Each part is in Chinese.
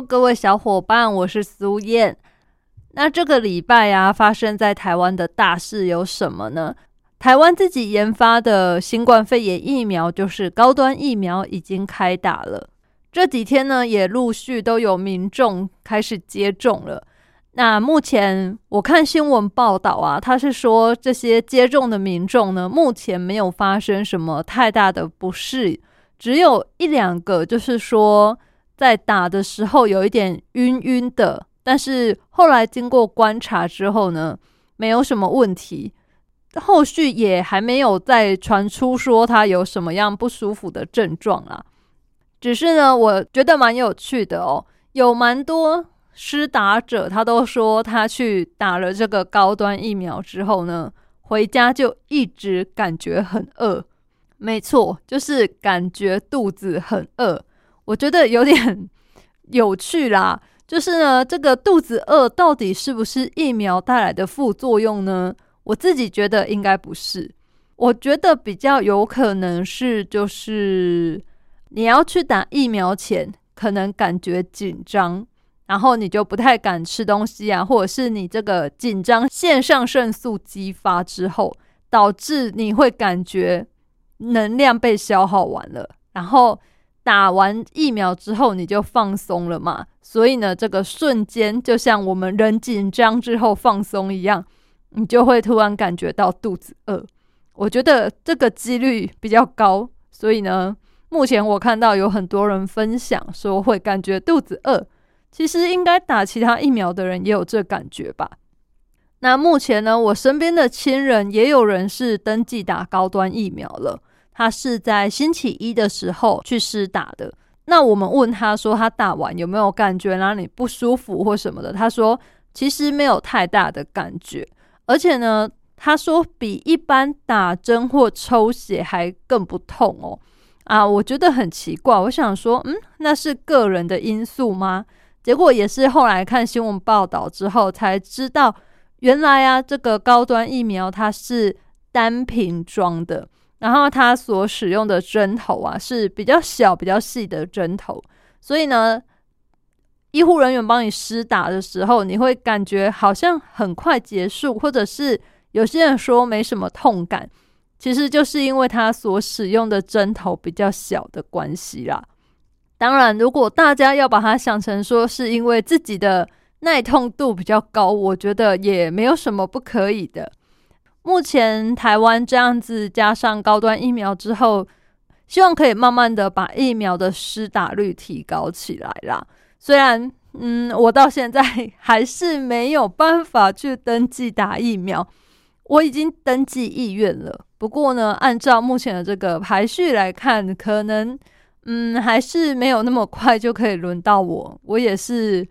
各位小伙伴，我是苏燕。那这个礼拜啊，发生在台湾的大事有什么呢？台湾自己研发的新冠肺炎疫苗，就是高端疫苗，已经开打了。这几天呢，也陆续都有民众开始接种了。那目前我看新闻报道啊，他是说这些接种的民众呢，目前没有发生什么太大的不适，只有一两个，就是说。在打的时候有一点晕晕的，但是后来经过观察之后呢，没有什么问题。后续也还没有再传出说他有什么样不舒服的症状啊。只是呢，我觉得蛮有趣的哦，有蛮多施打者他都说他去打了这个高端疫苗之后呢，回家就一直感觉很饿。没错，就是感觉肚子很饿。我觉得有点有趣啦，就是呢，这个肚子饿到底是不是疫苗带来的副作用呢？我自己觉得应该不是，我觉得比较有可能是，就是你要去打疫苗前，可能感觉紧张，然后你就不太敢吃东西啊，或者是你这个紧张腺上腺素激发之后，导致你会感觉能量被消耗完了，然后。打完疫苗之后，你就放松了嘛，所以呢，这个瞬间就像我们人紧张之后放松一样，你就会突然感觉到肚子饿。我觉得这个几率比较高，所以呢，目前我看到有很多人分享说会感觉肚子饿，其实应该打其他疫苗的人也有这感觉吧。那目前呢，我身边的亲人也有人是登记打高端疫苗了。他是在星期一的时候去施打的。那我们问他说，他打完有没有感觉哪里不舒服或什么的？他说其实没有太大的感觉，而且呢，他说比一般打针或抽血还更不痛哦。啊，我觉得很奇怪，我想说，嗯，那是个人的因素吗？结果也是后来看新闻报道之后才知道，原来啊，这个高端疫苗它是单瓶装的。然后它所使用的针头啊是比较小、比较细的针头，所以呢，医护人员帮你施打的时候，你会感觉好像很快结束，或者是有些人说没什么痛感，其实就是因为它所使用的针头比较小的关系啦。当然，如果大家要把它想成说是因为自己的耐痛度比较高，我觉得也没有什么不可以的。目前台湾这样子加上高端疫苗之后，希望可以慢慢的把疫苗的施打率提高起来啦。虽然，嗯，我到现在还是没有办法去登记打疫苗，我已经登记意愿了。不过呢，按照目前的这个排序来看，可能，嗯，还是没有那么快就可以轮到我。我也是。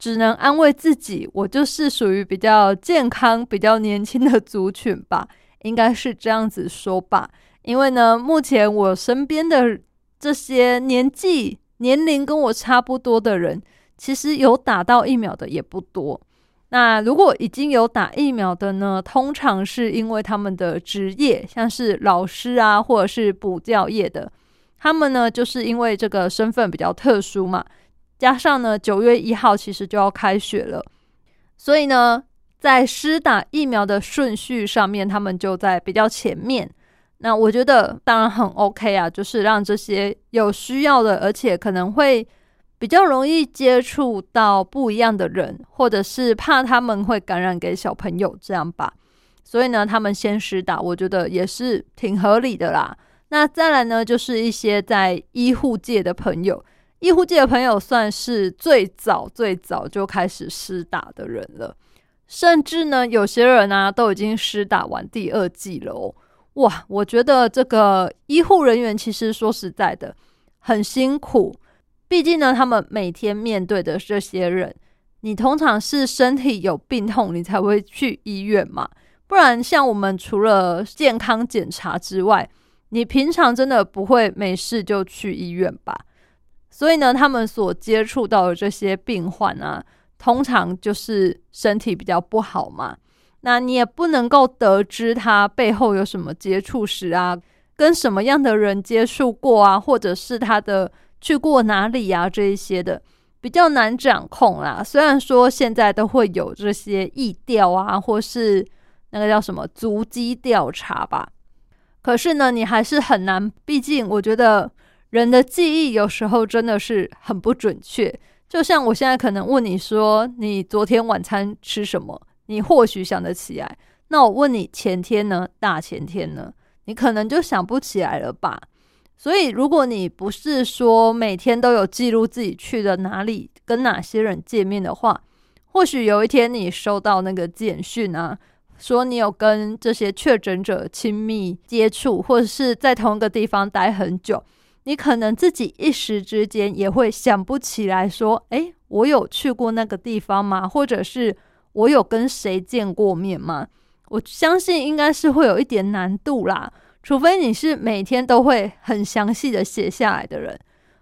只能安慰自己，我就是属于比较健康、比较年轻的族群吧，应该是这样子说吧。因为呢，目前我身边的这些年纪、年龄跟我差不多的人，其实有打到疫苗的也不多。那如果已经有打疫苗的呢，通常是因为他们的职业，像是老师啊，或者是补教业的，他们呢就是因为这个身份比较特殊嘛。加上呢，九月一号其实就要开学了，所以呢，在施打疫苗的顺序上面，他们就在比较前面。那我觉得当然很 OK 啊，就是让这些有需要的，而且可能会比较容易接触到不一样的人，或者是怕他们会感染给小朋友这样吧。所以呢，他们先施打，我觉得也是挺合理的啦。那再来呢，就是一些在医护界的朋友。医护界的朋友算是最早最早就开始施打的人了，甚至呢，有些人呢都已经施打完第二剂了哦。哇，我觉得这个医护人员其实说实在的很辛苦，毕竟呢，他们每天面对的这些人，你通常是身体有病痛，你才会去医院嘛。不然，像我们除了健康检查之外，你平常真的不会没事就去医院吧？所以呢，他们所接触到的这些病患啊，通常就是身体比较不好嘛。那你也不能够得知他背后有什么接触史啊，跟什么样的人接触过啊，或者是他的去过哪里啊，这一些的比较难掌控啦。虽然说现在都会有这些疫调啊，或是那个叫什么足迹调查吧。可是呢，你还是很难。毕竟，我觉得人的记忆有时候真的是很不准确。就像我现在可能问你说，你昨天晚餐吃什么？你或许想得起来。那我问你前天呢？大前天呢？你可能就想不起来了吧？所以，如果你不是说每天都有记录自己去了哪里、跟哪些人见面的话，或许有一天你收到那个简讯啊。说你有跟这些确诊者亲密接触，或者是在同一个地方待很久，你可能自己一时之间也会想不起来。说，诶，我有去过那个地方吗？或者是我有跟谁见过面吗？我相信应该是会有一点难度啦。除非你是每天都会很详细的写下来的人，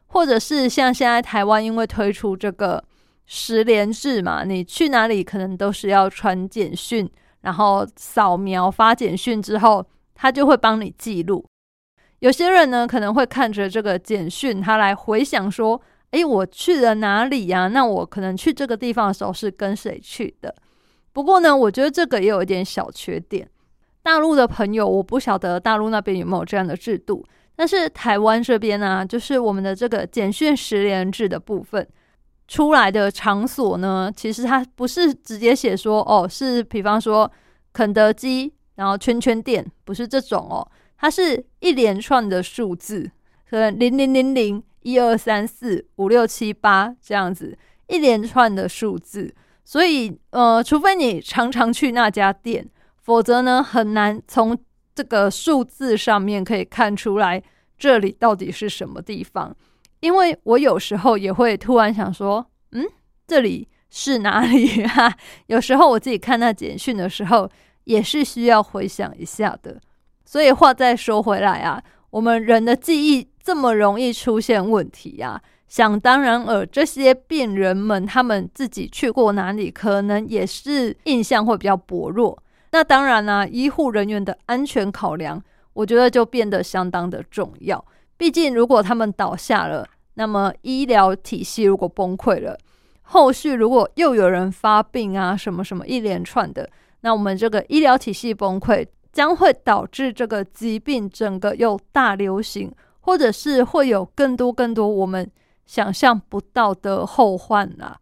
或者是像现在台湾因为推出这个十连制嘛，你去哪里可能都是要传简讯。然后扫描发简讯之后，他就会帮你记录。有些人呢，可能会看着这个简讯，他来回想说：“诶，我去了哪里呀？那我可能去这个地方的时候是跟谁去的？”不过呢，我觉得这个也有一点小缺点。大陆的朋友，我不晓得大陆那边有没有这样的制度，但是台湾这边呢，就是我们的这个简讯十连制的部分。出来的场所呢，其实它不是直接写说哦，是比方说肯德基，然后圈圈店，不是这种哦，它是一连串的数字，可能零零零零一二三四五六七八这样子一连串的数字，所以呃，除非你常常去那家店，否则呢，很难从这个数字上面可以看出来这里到底是什么地方。因为我有时候也会突然想说，嗯，这里是哪里啊？有时候我自己看那简讯的时候，也是需要回想一下的。所以话再说回来啊，我们人的记忆这么容易出现问题呀，想当然尔，这些病人们他们自己去过哪里，可能也是印象会比较薄弱。那当然呢，医护人员的安全考量，我觉得就变得相当的重要。毕竟，如果他们倒下了，那么医疗体系如果崩溃了，后续如果又有人发病啊，什么什么一连串的，那我们这个医疗体系崩溃，将会导致这个疾病整个又大流行，或者是会有更多更多我们想象不到的后患啊。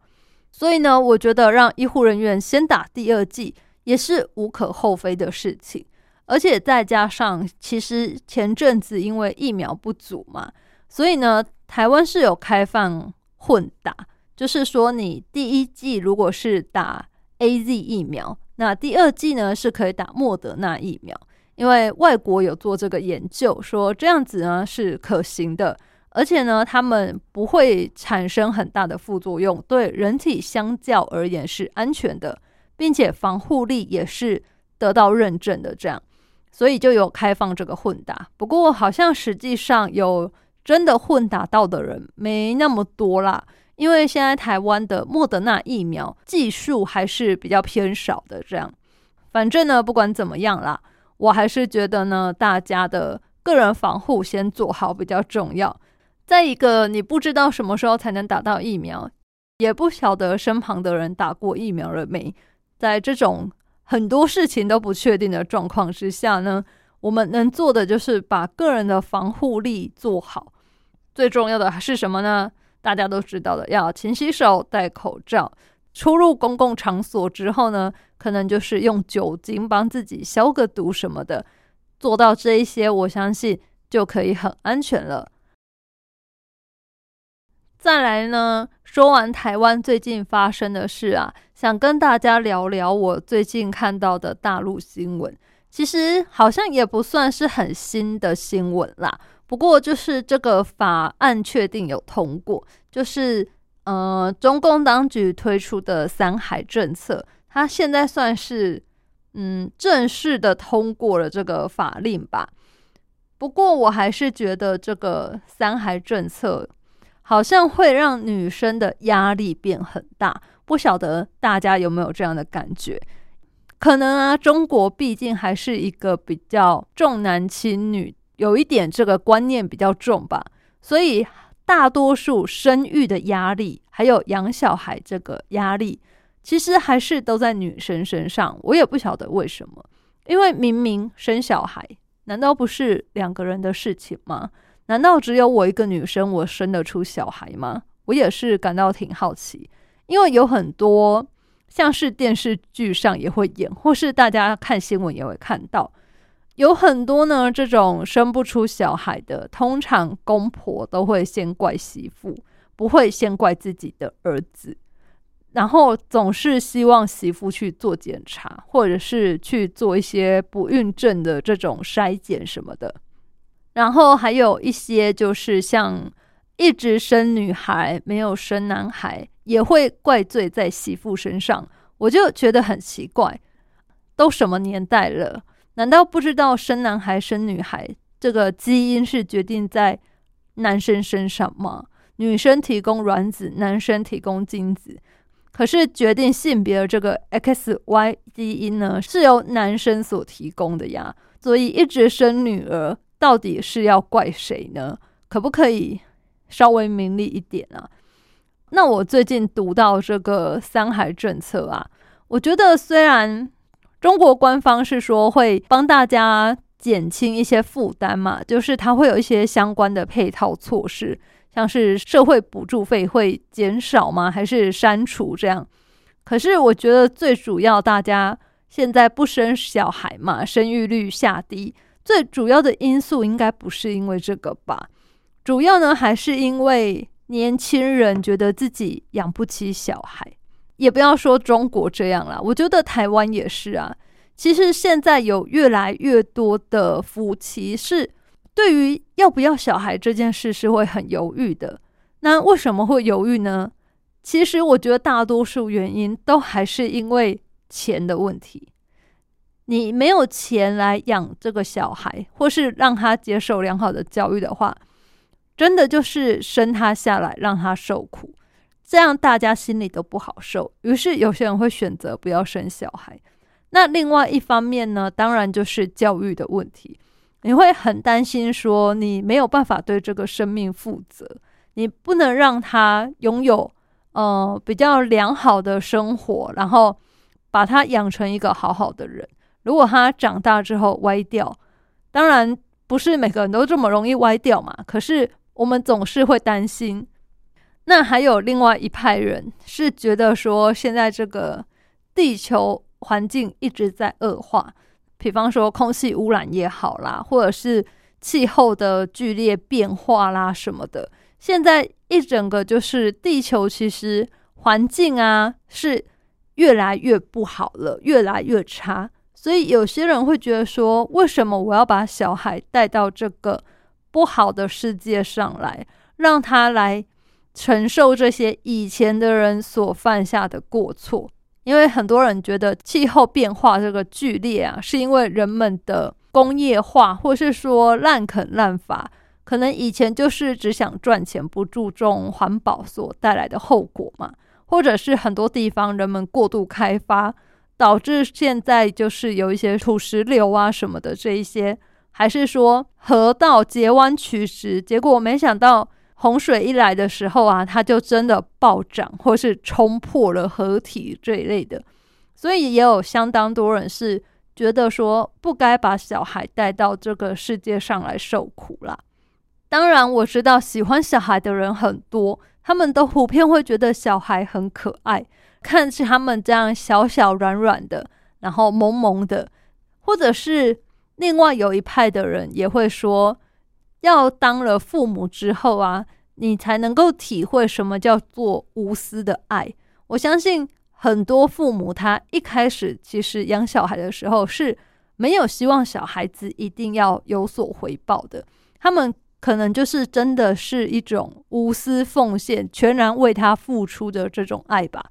所以呢，我觉得让医护人员先打第二剂也是无可厚非的事情。而且再加上，其实前阵子因为疫苗不足嘛，所以呢，台湾是有开放混打，就是说你第一剂如果是打 A Z 疫苗，那第二季呢是可以打莫德纳疫苗，因为外国有做这个研究，说这样子呢是可行的，而且呢他们不会产生很大的副作用，对人体相较而言是安全的，并且防护力也是得到认证的，这样。所以就有开放这个混打，不过好像实际上有真的混打到的人没那么多啦，因为现在台湾的莫德纳疫苗技术还是比较偏少的。这样，反正呢，不管怎么样啦，我还是觉得呢，大家的个人防护先做好比较重要。再一个，你不知道什么时候才能打到疫苗，也不晓得身旁的人打过疫苗了没，在这种。很多事情都不确定的状况之下呢，我们能做的就是把个人的防护力做好。最重要的是什么呢？大家都知道的，要勤洗手、戴口罩。出入公共场所之后呢，可能就是用酒精帮自己消个毒什么的。做到这一些，我相信就可以很安全了。再来呢，说完台湾最近发生的事啊，想跟大家聊聊我最近看到的大陆新闻。其实好像也不算是很新的新闻啦，不过就是这个法案确定有通过，就是呃，中共当局推出的三孩政策，它现在算是嗯正式的通过了这个法令吧。不过我还是觉得这个三孩政策好像会让女生的压力变很大，不晓得大家有没有这样的感觉？可能啊，中国毕竟还是一个比较重男轻女，有一点这个观念比较重吧，所以大多数生育的压力，还有养小孩这个压力，其实还是都在女生身上。我也不晓得为什么，因为明明生小孩，难道不是两个人的事情吗？难道只有我一个女生，我生得出小孩吗？我也是感到挺好奇，因为有很多。像是电视剧上也会演，或是大家看新闻也会看到，有很多呢这种生不出小孩的，通常公婆都会先怪媳妇，不会先怪自己的儿子，然后总是希望媳妇去做检查，或者是去做一些不孕症的这种筛检什么的，然后还有一些就是像。一直生女孩没有生男孩，也会怪罪在媳妇身上，我就觉得很奇怪。都什么年代了，难道不知道生男孩生女孩这个基因是决定在男生身上吗？女生提供卵子，男生提供精子，可是决定性别的这个 X Y 基因呢，是由男生所提供的呀。所以一直生女儿，到底是要怪谁呢？可不可以？稍微明利一点啊，那我最近读到这个三孩政策啊，我觉得虽然中国官方是说会帮大家减轻一些负担嘛，就是它会有一些相关的配套措施，像是社会补助费会减少吗？还是删除这样？可是我觉得最主要，大家现在不生小孩嘛，生育率下低，最主要的因素应该不是因为这个吧？主要呢，还是因为年轻人觉得自己养不起小孩，也不要说中国这样啦，我觉得台湾也是啊。其实现在有越来越多的夫妻是对于要不要小孩这件事是会很犹豫的。那为什么会犹豫呢？其实我觉得大多数原因都还是因为钱的问题。你没有钱来养这个小孩，或是让他接受良好的教育的话。真的就是生他下来让他受苦，这样大家心里都不好受。于是有些人会选择不要生小孩。那另外一方面呢，当然就是教育的问题。你会很担心说，你没有办法对这个生命负责，你不能让他拥有呃比较良好的生活，然后把他养成一个好好的人。如果他长大之后歪掉，当然不是每个人都这么容易歪掉嘛。可是。我们总是会担心，那还有另外一派人是觉得说，现在这个地球环境一直在恶化，比方说空气污染也好啦，或者是气候的剧烈变化啦什么的，现在一整个就是地球其实环境啊是越来越不好了，越来越差，所以有些人会觉得说，为什么我要把小孩带到这个？不好的世界上来，让他来承受这些以前的人所犯下的过错。因为很多人觉得气候变化这个剧烈啊，是因为人们的工业化，或是说滥垦滥伐，可能以前就是只想赚钱，不注重环保所带来的后果嘛。或者是很多地方人们过度开发，导致现在就是有一些土石流啊什么的这一些。还是说河道截弯取直，结果没想到洪水一来的时候啊，它就真的暴涨，或是冲破了河体这一类的。所以也有相当多人是觉得说，不该把小孩带到这个世界上来受苦啦。当然，我知道喜欢小孩的人很多，他们都普遍会觉得小孩很可爱，看起他们这样小小软软的，然后萌萌的，或者是。另外有一派的人也会说，要当了父母之后啊，你才能够体会什么叫做无私的爱。我相信很多父母他一开始其实养小孩的时候是没有希望小孩子一定要有所回报的，他们可能就是真的是一种无私奉献、全然为他付出的这种爱吧。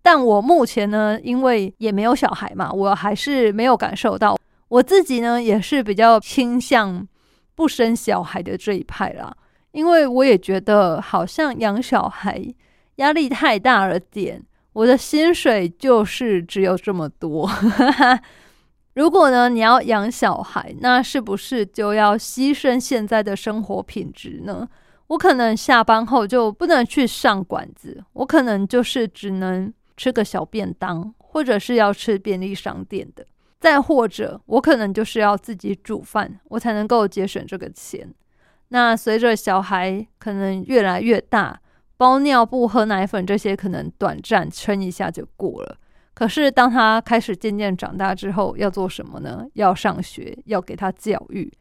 但我目前呢，因为也没有小孩嘛，我还是没有感受到。我自己呢，也是比较倾向不生小孩的这一派啦，因为我也觉得好像养小孩压力太大了点。我的薪水就是只有这么多。如果呢，你要养小孩，那是不是就要牺牲现在的生活品质呢？我可能下班后就不能去上馆子，我可能就是只能吃个小便当，或者是要吃便利商店的。再或者，我可能就是要自己煮饭，我才能够节省这个钱。那随着小孩可能越来越大，包尿布、喝奶粉这些可能短暂撑一下就过了。可是，当他开始渐渐长大之后，要做什么呢？要上学，要给他教育。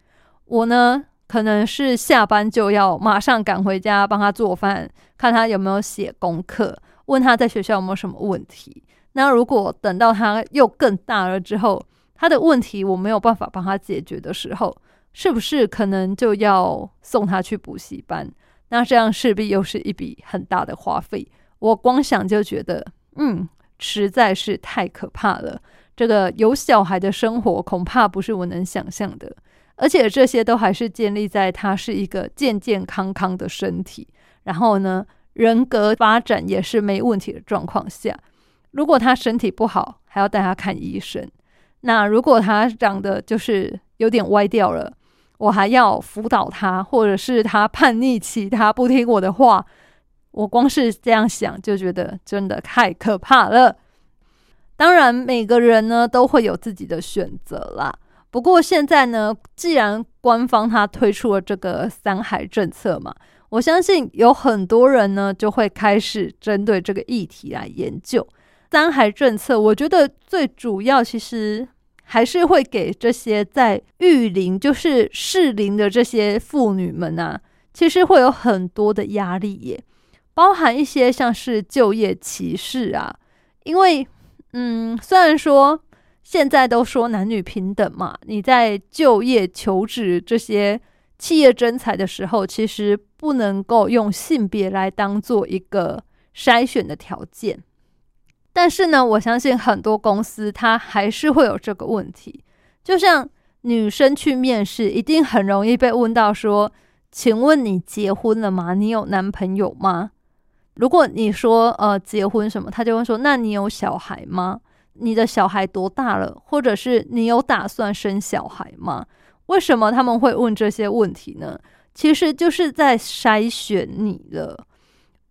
我呢，可能是下班就要马上赶回家帮他做饭，看他有没有写功课，问他在学校有没有什么问题。那如果等到他又更大了之后，他的问题我没有办法帮他解决的时候，是不是可能就要送他去补习班？那这样势必又是一笔很大的花费。我光想就觉得，嗯。实在是太可怕了！这个有小孩的生活恐怕不是我能想象的，而且这些都还是建立在他是一个健健康康的身体，然后呢，人格发展也是没问题的状况下。如果他身体不好，还要带他看医生；那如果他长得就是有点歪掉了，我还要辅导他，或者是他叛逆期，他不听我的话。我光是这样想就觉得真的太可怕了。当然，每个人呢都会有自己的选择啦。不过现在呢，既然官方他推出了这个三孩政策嘛，我相信有很多人呢就会开始针对这个议题来研究三孩政策。我觉得最主要其实还是会给这些在育龄就是适龄的这些妇女们啊，其实会有很多的压力耶。包含一些像是就业歧视啊，因为，嗯，虽然说现在都说男女平等嘛，你在就业求职这些企业征才的时候，其实不能够用性别来当做一个筛选的条件。但是呢，我相信很多公司它还是会有这个问题。就像女生去面试，一定很容易被问到说：“请问你结婚了吗？你有男朋友吗？”如果你说呃结婚什么，他就会说：那你有小孩吗？你的小孩多大了？或者是你有打算生小孩吗？为什么他们会问这些问题呢？其实就是在筛选你了。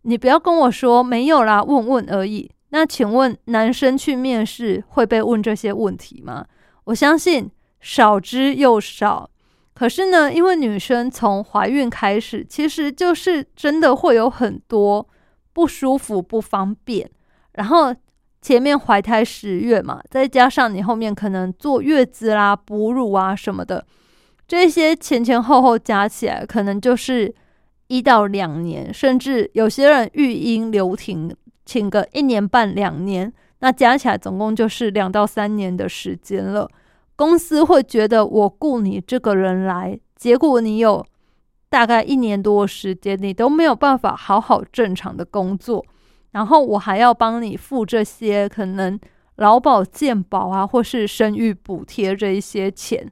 你不要跟我说没有啦，问问而已。那请问男生去面试会被问这些问题吗？我相信少之又少。可是呢，因为女生从怀孕开始，其实就是真的会有很多。不舒服、不方便，然后前面怀胎十月嘛，再加上你后面可能坐月子啦、哺乳啊什么的，这些前前后后加起来，可能就是一到两年，甚至有些人育婴留停请个一年半、两年，那加起来总共就是两到三年的时间了。公司会觉得我雇你这个人来，结果你有。大概一年多的时间，你都没有办法好好正常的工作，然后我还要帮你付这些可能劳保健保啊，或是生育补贴这一些钱。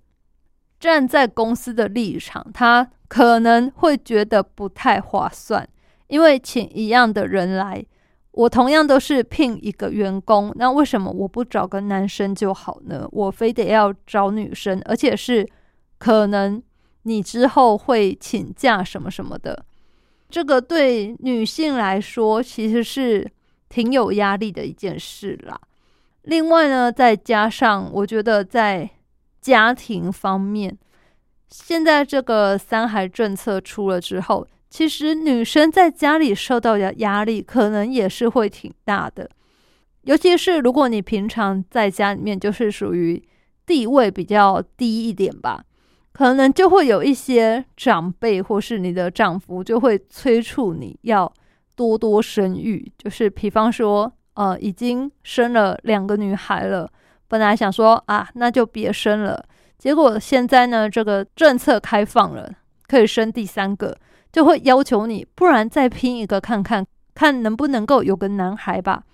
站在公司的立场，他可能会觉得不太划算，因为请一样的人来，我同样都是聘一个员工，那为什么我不找个男生就好呢？我非得要找女生，而且是可能。你之后会请假什么什么的，这个对女性来说其实是挺有压力的一件事啦。另外呢，再加上我觉得在家庭方面，现在这个三孩政策出了之后，其实女生在家里受到的压力可能也是会挺大的。尤其是如果你平常在家里面就是属于地位比较低一点吧。可能就会有一些长辈或是你的丈夫就会催促你要多多生育，就是比方说，呃，已经生了两个女孩了，本来想说啊，那就别生了，结果现在呢，这个政策开放了，可以生第三个，就会要求你，不然再拼一个看看，看能不能够有个男孩吧。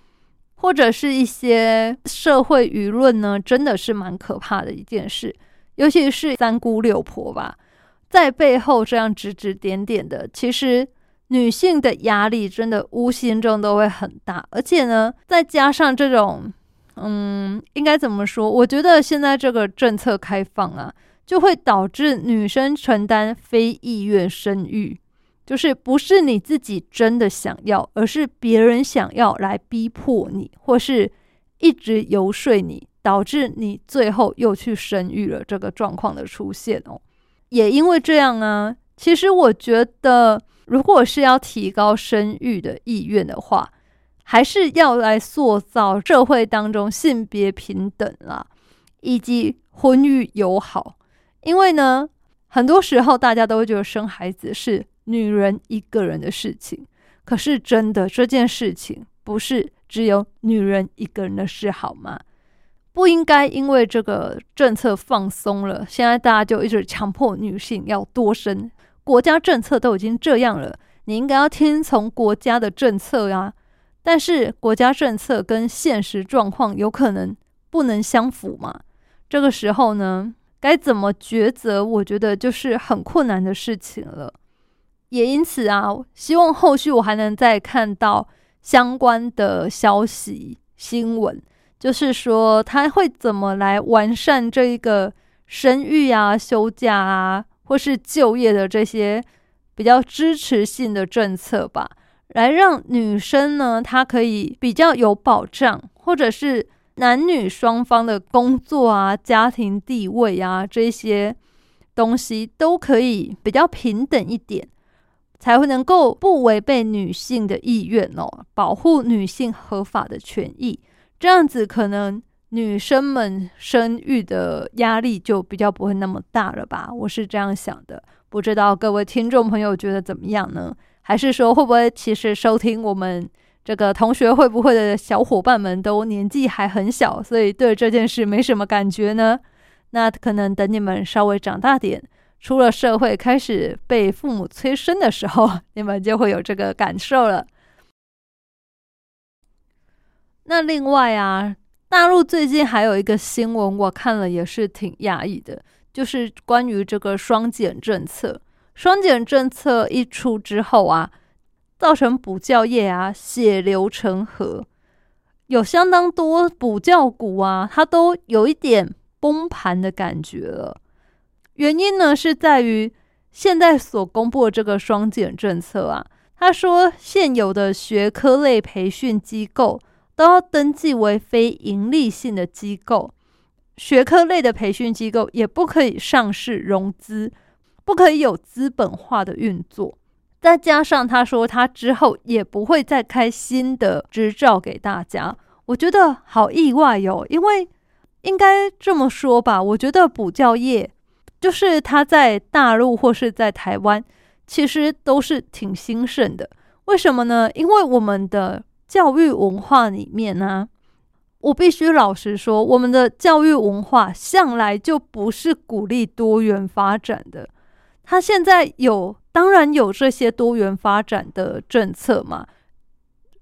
或者是一些社会舆论呢，真的是蛮可怕的一件事，尤其是三姑六婆吧，在背后这样指指点点的，其实女性的压力真的无形中都会很大，而且呢，再加上这种，嗯，应该怎么说？我觉得现在这个政策开放啊，就会导致女生承担非意愿生育。就是不是你自己真的想要，而是别人想要来逼迫你，或是一直游说你，导致你最后又去生育了这个状况的出现哦。也因为这样啊，其实我觉得，如果是要提高生育的意愿的话，还是要来塑造社会当中性别平等啦，以及婚育友好。因为呢，很多时候大家都会觉得生孩子是。女人一个人的事情，可是真的这件事情不是只有女人一个人的事，好吗？不应该因为这个政策放松了，现在大家就一直强迫女性要多生。国家政策都已经这样了，你应该要听从国家的政策呀。但是国家政策跟现实状况有可能不能相符嘛？这个时候呢，该怎么抉择？我觉得就是很困难的事情了。也因此啊，希望后续我还能再看到相关的消息新闻，就是说他会怎么来完善这一个生育啊、休假啊，或是就业的这些比较支持性的政策吧，来让女生呢，她可以比较有保障，或者是男女双方的工作啊、家庭地位啊这些东西都可以比较平等一点。才会能够不违背女性的意愿哦，保护女性合法的权益，这样子可能女生们生育的压力就比较不会那么大了吧？我是这样想的，不知道各位听众朋友觉得怎么样呢？还是说会不会其实收听我们这个同学会不会的小伙伴们都年纪还很小，所以对这件事没什么感觉呢？那可能等你们稍微长大点。出了社会，开始被父母催生的时候，你们就会有这个感受了。那另外啊，大陆最近还有一个新闻，我看了也是挺压抑的，就是关于这个双减政策。双减政策一出之后啊，造成补教业啊血流成河，有相当多补教股啊，它都有一点崩盘的感觉了。原因呢，是在于现在所公布的这个双减政策啊。他说，现有的学科类培训机构都要登记为非盈利性的机构，学科类的培训机构也不可以上市融资，不可以有资本化的运作。再加上他说，他之后也不会再开新的执照给大家。我觉得好意外哟，因为应该这么说吧，我觉得补教业。就是他在大陆或是在台湾，其实都是挺兴盛的。为什么呢？因为我们的教育文化里面呢，我必须老实说，我们的教育文化向来就不是鼓励多元发展的。他现在有，当然有这些多元发展的政策嘛，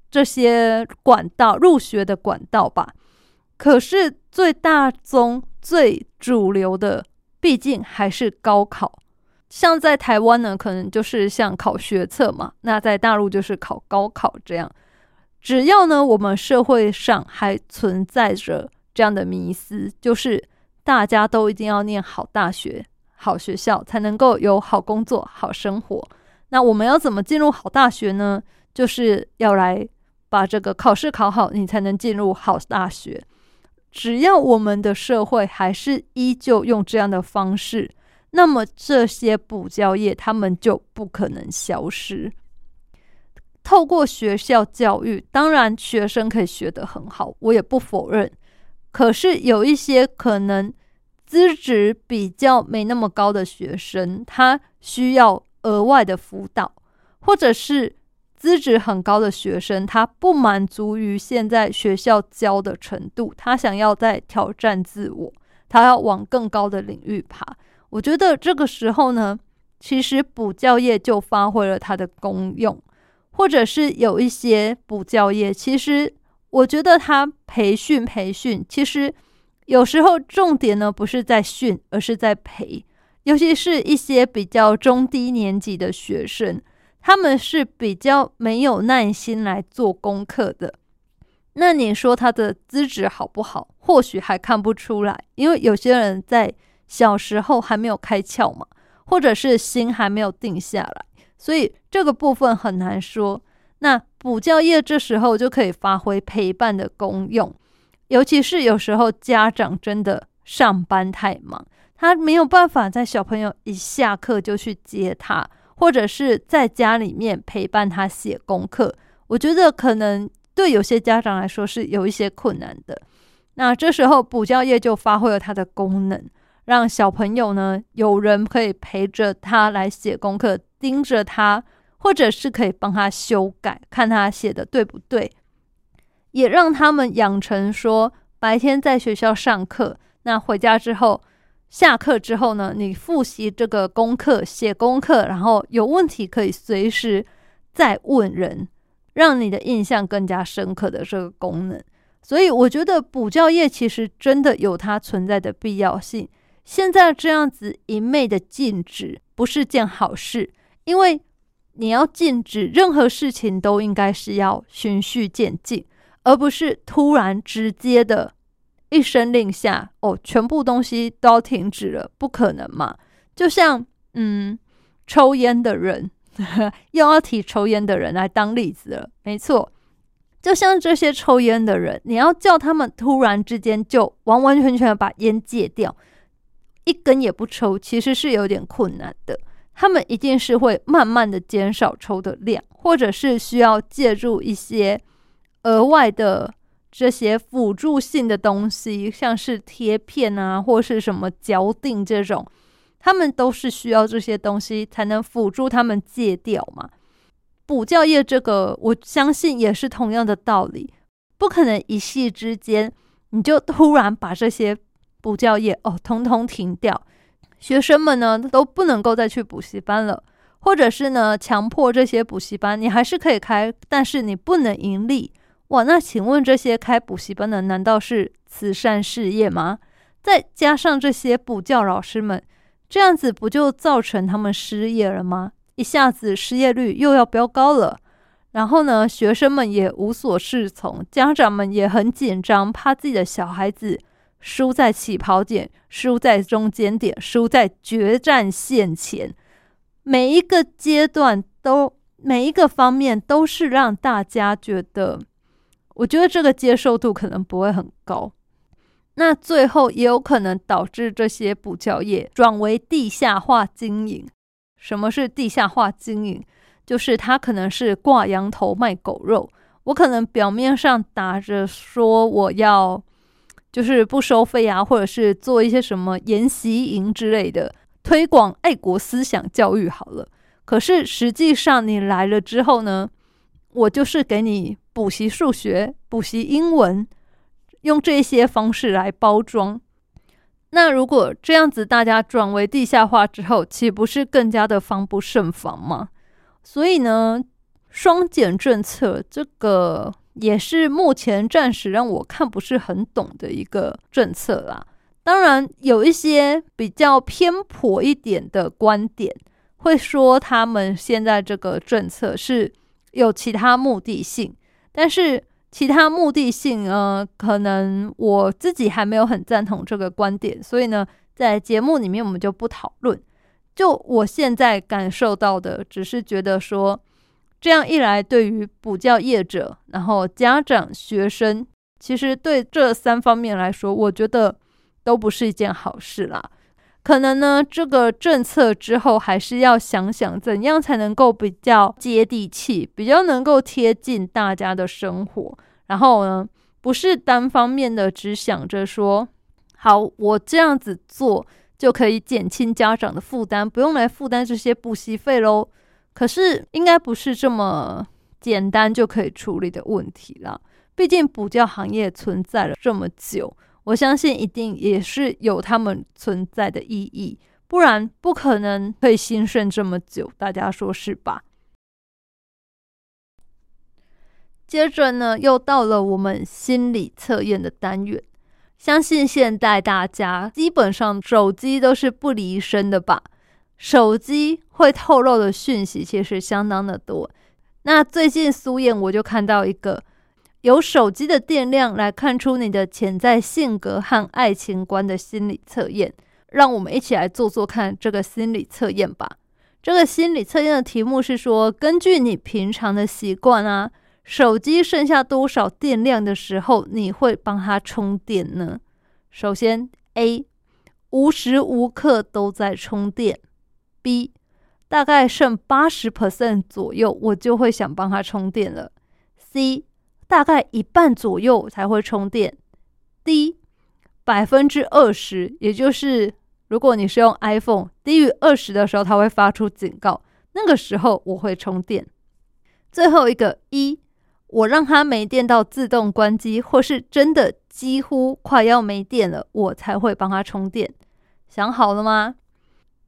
这些管道入学的管道吧。可是最大宗、最主流的。毕竟还是高考，像在台湾呢，可能就是像考学测嘛；那在大陆就是考高考这样。只要呢，我们社会上还存在着这样的迷思，就是大家都一定要念好大学、好学校，才能够有好工作、好生活。那我们要怎么进入好大学呢？就是要来把这个考试考好，你才能进入好大学。只要我们的社会还是依旧用这样的方式，那么这些补教业他们就不可能消失。透过学校教育，当然学生可以学得很好，我也不否认。可是有一些可能资质比较没那么高的学生，他需要额外的辅导，或者是。资质很高的学生，他不满足于现在学校教的程度，他想要再挑战自我，他要往更高的领域爬。我觉得这个时候呢，其实补教业就发挥了它的功用，或者是有一些补教业，其实我觉得他培训培训，其实有时候重点呢不是在训，而是在培，尤其是一些比较中低年级的学生，他们是比较没有耐心来做功课的。那你说他的资质好不好？或许还看不出来，因为有些人在小时候还没有开窍嘛，或者是心还没有定下来，所以这个部分很难说。那补教业这时候就可以发挥陪伴的功用，尤其是有时候家长真的上班太忙，他没有办法在小朋友一下课就去接他，或者是在家里面陪伴他写功课，我觉得可能。对有些家长来说是有一些困难的，那这时候补教业就发挥了它的功能，让小朋友呢有人可以陪着他来写功课，盯着他，或者是可以帮他修改，看他写的对不对，也让他们养成说白天在学校上课，那回家之后，下课之后呢，你复习这个功课，写功课，然后有问题可以随时再问人。让你的印象更加深刻的这个功能，所以我觉得补教业其实真的有它存在的必要性。现在这样子一昧的禁止不是件好事，因为你要禁止任何事情都应该是要循序渐进，而不是突然直接的一声令下，哦，全部东西都停止了，不可能嘛？就像嗯，抽烟的人。又要提抽烟的人来当例子了，没错，就像这些抽烟的人，你要叫他们突然之间就完完全全把烟戒掉，一根也不抽，其实是有点困难的。他们一定是会慢慢的减少抽的量，或者是需要借助一些额外的这些辅助性的东西，像是贴片啊，或是什么胶定这种。他们都是需要这些东西才能辅助他们戒掉嘛？补教业这个，我相信也是同样的道理，不可能一夕之间你就突然把这些补教业哦通通停掉，学生们呢都不能够再去补习班了，或者是呢强迫这些补习班你还是可以开，但是你不能盈利哇？那请问这些开补习班的难道是慈善事业吗？再加上这些补教老师们。这样子不就造成他们失业了吗？一下子失业率又要飙高了，然后呢，学生们也无所适从，家长们也很紧张，怕自己的小孩子输在起跑点，输在中间点，输在决战线前。每一个阶段都，每一个方面都是让大家觉得，我觉得这个接受度可能不会很高。那最后也有可能导致这些补教业转为地下化经营。什么是地下化经营？就是他可能是挂羊头卖狗肉。我可能表面上打着说我要就是不收费啊，或者是做一些什么研习营之类的，推广爱国思想教育好了。可是实际上你来了之后呢，我就是给你补习数学、补习英文。用这些方式来包装，那如果这样子大家转为地下化之后，岂不是更加的防不胜防吗？所以呢，双减政策这个也是目前暂时让我看不是很懂的一个政策啦。当然，有一些比较偏颇一点的观点会说，他们现在这个政策是有其他目的性，但是。其他目的性，呃，可能我自己还没有很赞同这个观点，所以呢，在节目里面我们就不讨论。就我现在感受到的，只是觉得说，这样一来，对于补教业者、然后家长、学生，其实对这三方面来说，我觉得都不是一件好事啦。可能呢，这个政策之后还是要想想怎样才能够比较接地气，比较能够贴近大家的生活。然后呢，不是单方面的只想着说，好，我这样子做就可以减轻家长的负担，不用来负担这些补习费喽。可是应该不是这么简单就可以处理的问题啦。毕竟补教行业存在了这么久。我相信一定也是有他们存在的意义，不然不可能可以兴盛这么久，大家说是吧？接着呢，又到了我们心理测验的单元。相信现代大家基本上手机都是不离身的吧？手机会透露的讯息其实相当的多。那最近苏燕我就看到一个由手机的电量来看出你的潜在性格和爱情观的心理测验，让我们一起来做做看这个心理测验吧。这个心理测验的题目是说，根据你平常的习惯啊。手机剩下多少电量的时候，你会帮它充电呢？首先，A 无时无刻都在充电；B 大概剩八十 percent 左右，我就会想帮它充电了；C 大概一半左右才会充电低百分之二十，也就是如果你是用 iPhone，低于二十的时候，它会发出警告，那个时候我会充电。最后一个一。我让它没电到自动关机，或是真的几乎快要没电了，我才会帮它充电。想好了吗？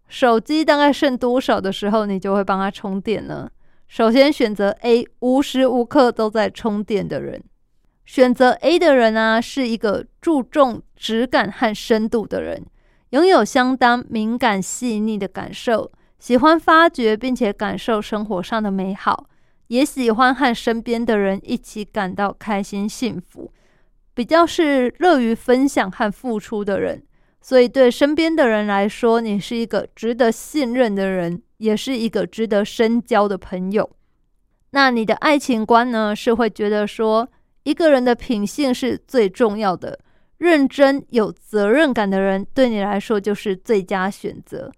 手机大概剩多少的时候，你就会帮它充电呢？首先选择 A，无时无刻都在充电的人。选择 A 的人呢，是一个注重质感和深度的人，拥有相当敏感细腻的感受，喜欢发掘并且感受生活上的美好。也喜欢和身边的人一起感到开心幸福，比较是乐于分享和付出的人，所以对身边的人来说，你是一个值得信任的人，也是一个值得深交的朋友。那你的爱情观呢？是会觉得说，一个人的品性是最重要的，认真有责任感的人对你来说就是最佳选择。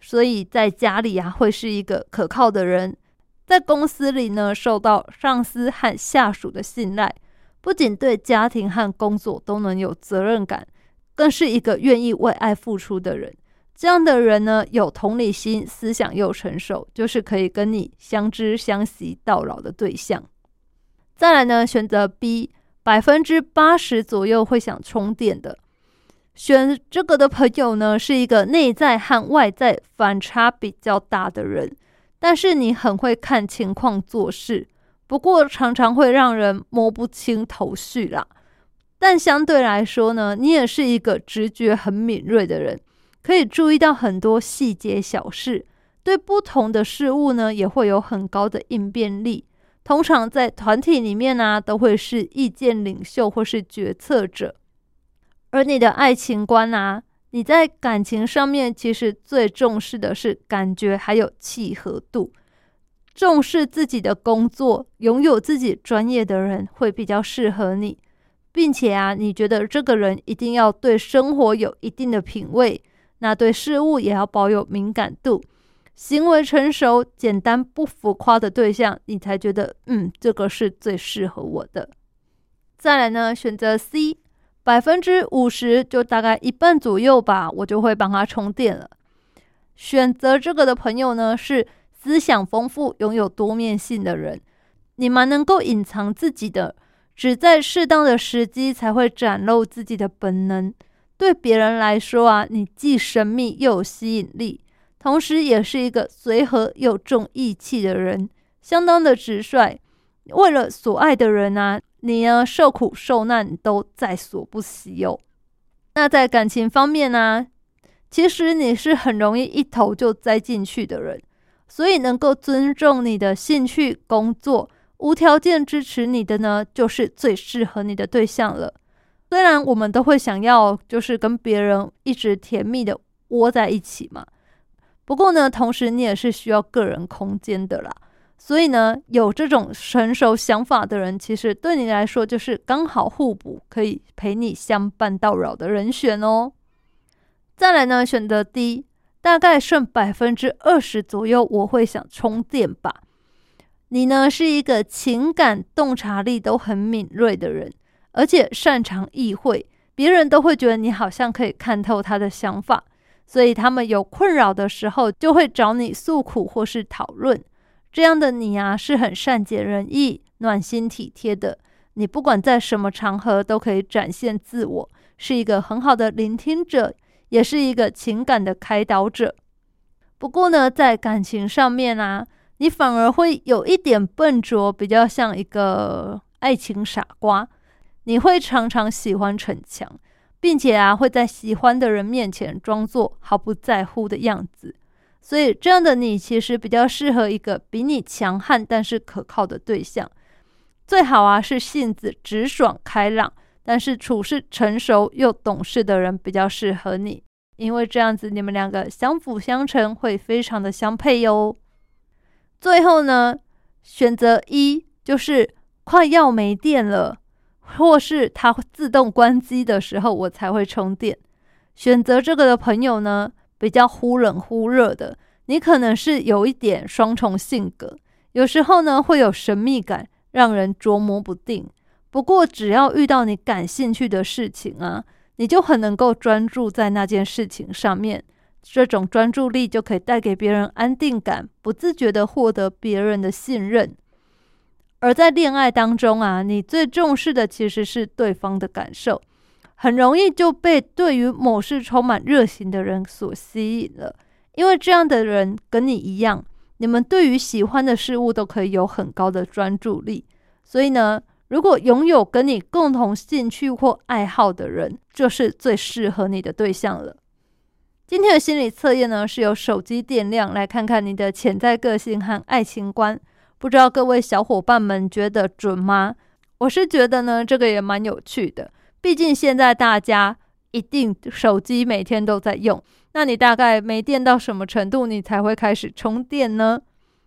所以在家里啊，会是一个可靠的人。在公司里呢，受到上司和下属的信赖，不仅对家庭和工作都能有责任感，更是一个愿意为爱付出的人。这样的人呢，有同理心，思想又成熟，就是可以跟你相知相惜到老的对象。再来呢，选择 B，百分之八十左右会想充电的，选这个的朋友呢，是一个内在和外在反差比较大的人。但是你很会看情况做事，不过常常会让人摸不清头绪啦。但相对来说呢，你也是一个直觉很敏锐的人，可以注意到很多细节小事，对不同的事物呢也会有很高的应变力。通常在团体里面呢，都会是意见领袖或是决策者。而你的爱情观啊。你在感情上面其实最重视的是感觉还有契合度，重视自己的工作，拥有自己专业的人会比较适合你，并且啊，你觉得这个人一定要对生活有一定的品味，那对事物也要保有敏感度，行为成熟、简单不浮夸的对象，你才觉得嗯，这个是最适合我的。再来呢，选择 C。百分之五十，就大概一半左右吧，我就会帮他充电了。选择这个的朋友呢，是思想丰富、拥有多面性的人。你蛮能够隐藏自己的，只在适当的时机才会展露自己的本能。对别人来说啊，你既神秘又有吸引力，同时也是一个随和又重义气的人，相当的直率。为了所爱的人啊。你呢，受苦受难都在所不惜哦。那在感情方面呢，其实你是很容易一头就栽进去的人，所以能够尊重你的兴趣、工作，无条件支持你的呢，就是最适合你的对象了。虽然我们都会想要，就是跟别人一直甜蜜的窝在一起嘛，不过呢，同时你也是需要个人空间的啦。所以呢，有这种成熟想法的人，其实对你来说就是刚好互补，可以陪你相伴到老的人选哦。再来呢，选择 D，大概剩百分之二十左右，我会想充电吧。你呢是一个情感洞察力都很敏锐的人，而且擅长意会，别人都会觉得你好像可以看透他的想法，所以他们有困扰的时候就会找你诉苦或是讨论。这样的你啊，是很善解人意、暖心体贴的。你不管在什么场合都可以展现自我，是一个很好的聆听者，也是一个情感的开导者。不过呢，在感情上面啊，你反而会有一点笨拙，比较像一个爱情傻瓜。你会常常喜欢逞强，并且啊，会在喜欢的人面前装作毫不在乎的样子。所以，这样的你其实比较适合一个比你强悍但是可靠的对象。最好啊，是性子直爽开朗，但是处事成熟又懂事的人比较适合你。因为这样子，你们两个相辅相成，会非常的相配哟。最后呢，选择一就是快要没电了，或是它会自动关机的时候，我才会充电。选择这个的朋友呢，比较忽冷忽热的，你可能是有一点双重性格，有时候呢会有神秘感，让人捉摸不定。不过只要遇到你感兴趣的事情啊。你就很能够专注在那件事情上面，这种专注力就可以带给别人安定感，不自觉的获得别人的信任。而在恋爱当中啊，你最重视的其实是对方的感受，很容易就被对于某事充满热情的人所吸引了，因为这样的人跟你一样，你们对于喜欢的事物都可以有很高的专注力，所以呢。如果拥有跟你共同兴趣或爱好的人，就是最适合你的对象了。今天的心理测验呢，是由手机电量来看看你的潜在个性和爱情观。不知道各位小伙伴们觉得准吗？我是觉得呢，这个也蛮有趣的。毕竟现在大家一定手机每天都在用，那你大概没电到什么程度，你才会开始充电呢？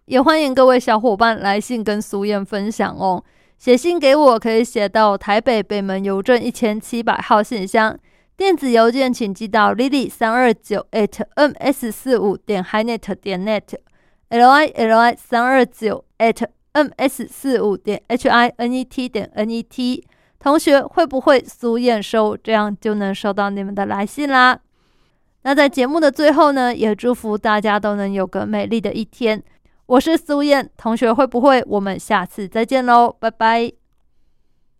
也欢迎各位小伙伴来信跟苏燕分享哦。写信给我，可以写到台北北门邮政一千七百号信箱。电子邮件请寄到 lily 三二九 at ms 四五点 hinet 点 net，l i l i 三二九 at ms 四五点 h i n e t 点 n e t。同学会不会苏验收？这样就能收到你们的来信啦。那在节目的最后呢，也祝福大家都能有个美丽的一天。我是苏燕同学，会不会？我们下次再见喽，拜拜。